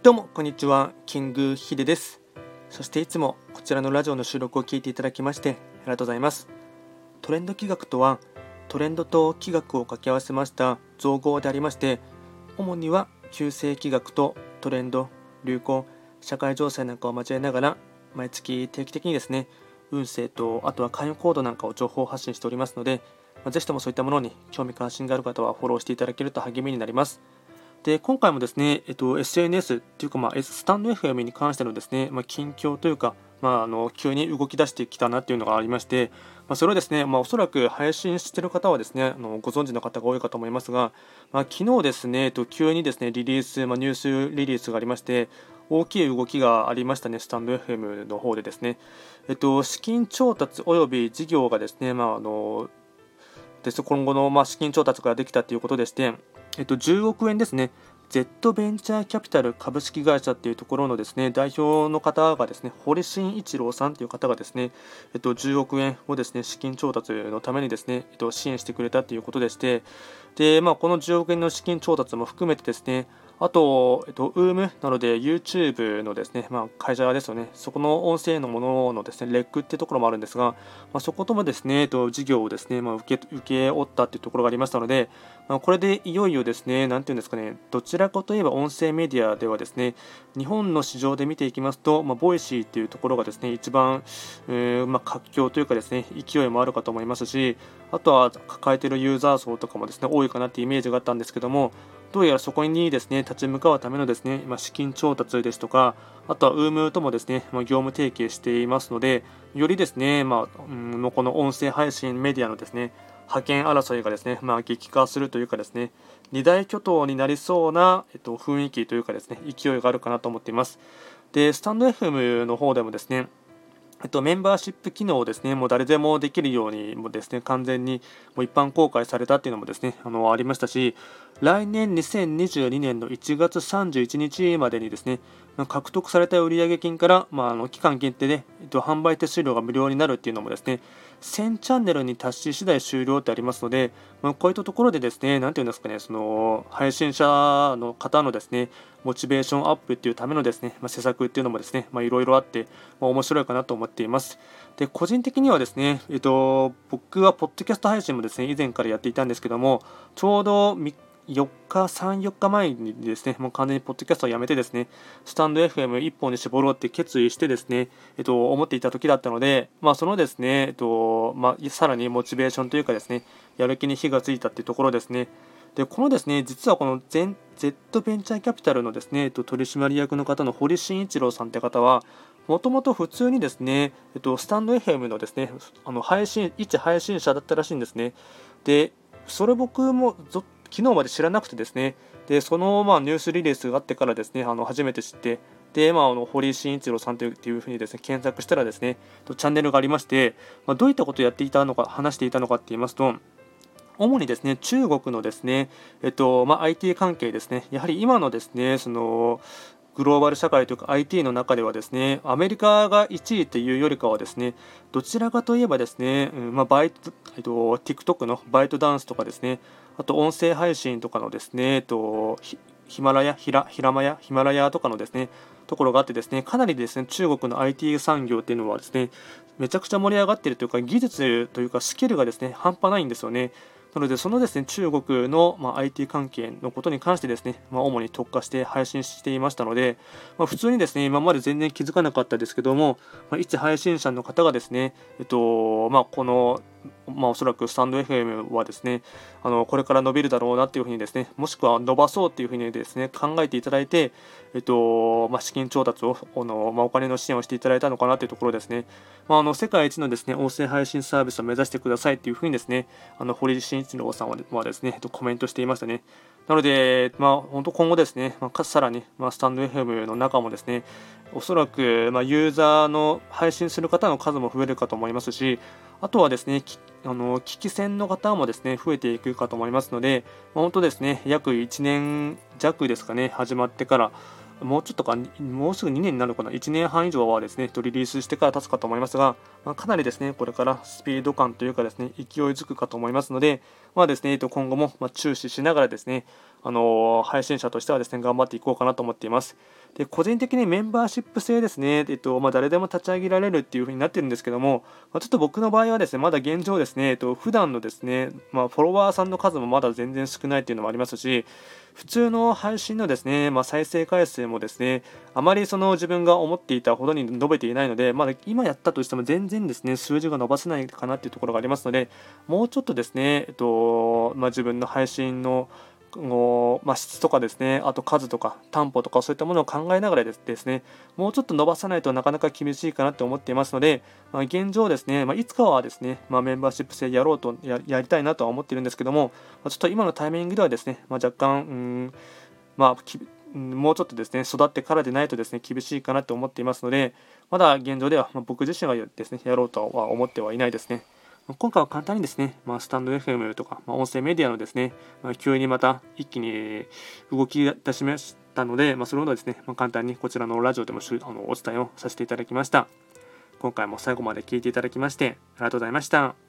どうもこんにちは。キングヒデです。そしていつもこちらのラジオの収録を聞いていただきましてありがとうございます。トレンド企画とはトレンドと企画を掛け合わせました造語でありまして主には旧世企画とトレンド流行社会情勢なんかを交えながら毎月定期的にですね運勢とあとは関与コードなんかを情報発信しておりますので、まあ、ぜひともそういったものに興味関心がある方はフォローしていただけると励みになります。で今回もですね、えっと、SNS っていうか、まあ、スタンド FM に関してのですね、まあ、近況というか、まあ、あの急に動き出してきたなっていうのがありまして、まあ、それをですね、まあ、おそらく配信している方はですねあのご存知の方が多いかと思いますが、まあ、昨日ですね、えっと、急にですねリリース、まあ、ニュースリリースがありまして大きい動きがありましたね、スタンド FM の方でですね、えっと、資金調達及び事業がですね、まあ、あのです。今後の、まあ、資金調達ができたということでして、えっと、10億円ですね、Z ベンチャーキャピタル株式会社っていうところのですね代表の方がですね堀真一郎さんという方がですね、えっと、10億円をですね資金調達のためにですね、えっと、支援してくれたということでして。で、まあ、この10億円の資金調達も含めてですねあと、えっと、UM なので YouTube のですね、まあ、会社ですよね、そこの音声のもののですね、レックっていうところもあるんですが、まあ、そこともですね、えっと、事業をですね、まあ、請け請け負ったっていうところがありましたので、これでいよいよですね、なんていうんですかね、どちらかといえば音声メディアではですね、日本の市場で見ていきますと、まあ、 Voicy っていうところがですね、一番、えー、まあ、活況というかですね、勢いもあるかと思いますし、あとは抱えているユーザー層とかもですね、多いかなっていうイメージがあったんですけども、どうやらそこにですね立ち向かうためのですね、まあ、資金調達ですとか、あとは UM ともですね、ま、業務提携していますので、よりですね、まあ、うん、この音声配信メディアのですね、覇権争いがですね、まあ、激化するというかですね、二大巨頭になりそうな、えっと、雰囲気というかですね、勢いがあるかなと思っています。で、スタンド FM の方でもですね、えっと、メンバーシップ機能をですね、もう誰でもできるようにもですね、完全にもう一般公開されたっていうのもですね、あのありましたし、来年2022年の1月31日までにですね、獲得された売上金から、まあ、あの期間限定で、えっと、販売手数料が無料になるっていうのもですね、1000チャンネルに達し次第終了ってありますので、まあ、こういったところでですね、なんていうんですかね、その配信者の方のですね、モチベーションアップっていうためのですね、まあ、施策っていうのもですね、いろいろあって、まあ、面白いかなと思っています。で、個人的にはですね、えっと、僕はポッドキャスト配信もですね、以前からやっていたんですけども、ちょうど3日4日、3、4日前にですね、もう完全にポッドキャストをやめてですね、スタンド FM1 本に絞ろうって決意してですね、えっと、思っていた時だったので、まあ、そのですね、えっと、まあ、さらにモチベーションというかですね、やる気に火がついたっていうところですね。で、このですね、実はこの Z ベンチャーキャピタルのですね、えっと、取締役の方の堀真一郎さんって方は、もともと普通にですね、えっと、スタンド FM のですね、あの配信、一配信者だったらしいんですね。で、それ僕も昨日まで知らなくてですね、でそのまあニュースリリースがあってからですね、あの初めて知って、で、まあ、あの堀井慎一郎さんというふうにですね検索したらですね、チャンネルがありまして、まあ、どういったことをやっていたのか、話していたのかって言いますと、主にですね中国のですね、えっとまあ、IT 関係ですね、やはり今のですねそのグローバル社会というか IT の中ではですねアメリカが1位というよりかはですねどちらかといえばですね、うんまあ、バイト、えっと、TikTok のバイトダンスとかですねあと音声配信とかのですね、えっと、ヒマラヤ、ヒラヒラマヤ、ヒマラヤとかのですね、ところがあってですね、かなりですね、中国の IT 産業っていうのはですね、めちゃくちゃ盛り上がっているというか、技術というか、スキルがですね、半端ないんですよね。なので、そのですね、中国の、まあ、IT 関係のことに関してですね、まあ、主に特化して配信していましたので、まあ、普通にですね、今まで全然気づかなかったですけども、まあ、一配信者の方がですね、えっと、まあ、このまあ、おそらくスタンド FM はですねあのこれから伸びるだろうなっていうふうにですねもしくは伸ばそうっていうふうにですね考えていただいて、えっとまあ、資金調達をあの、まあ、お金の支援をしていただいたのかなというところですね、まあ、あの世界一のですね音声配信サービスを目指してくださいっていうふうにですねあの堀慎一郎さんはですねコメントしていましたね。なので、まあ、本当今後ですね、まあ、さらに、まあ、スタンド FM の中もですねおそらく、まあ、ユーザーの配信する方の数も増えるかと思いますしあとはですね、あの危機戦の方もですね増えていくかと思いますので、本当ですね、約1年弱ですかね、始まってから、もうちょっとか、もうすぐ2年になるかな、1年半以上はですね、リリースしてから経つかと思いますが、まあ、かなりですね、これからスピード感というかですね、勢いづくかと思いますので、まあですね、今後も注視しながらですね、あの配信者としてはですね、頑張っていこうかなと思っています。で個人的にメンバーシップ制ですね、えっとまあ、誰でも立ち上げられるっていう風になってるんですけども、まあ、ちょっと僕の場合はですね、まだ現状ですね、えっと普段のですね、まあ、フォロワーさんの数もまだ全然少ないっていうのもありますし、普通の配信のですね、まあ、再生回数もですね、あまりその自分が思っていたほどに伸びていないので、まだ今やったとしても全然ですね、数字が伸ばせないかなっていうところがありますので、もうちょっとですね、えっとまあ、自分の配信のの、まあ、質とかですね、あと数とか担保とかそういったものを考えながらですね、もうちょっと伸ばさないとなかなか厳しいかなと思っていますので、まあ、現状ですね、まあ、いつかはですね、まメンバーシップ制やろうとやりたいなとは思っているんですけども、まちょっと今のタイミングではですね、ま若干、うんまあ、もうちょっとですね、育ってからでないとですね、厳しいかなと思っていますので、まだ現状では、ま僕自身はですね、やろうとは思ってはいないですね。今回は簡単にですね、まあ、スタンド FM とか、まあ、音声メディアのですね、まあ、急にまた一気に動き出しましたので、まあ、それほですね、ま、簡単にこちらのラジオでもあのお伝えをさせていただきました。今回も最後まで聞いていただきまして、ありがとうございました。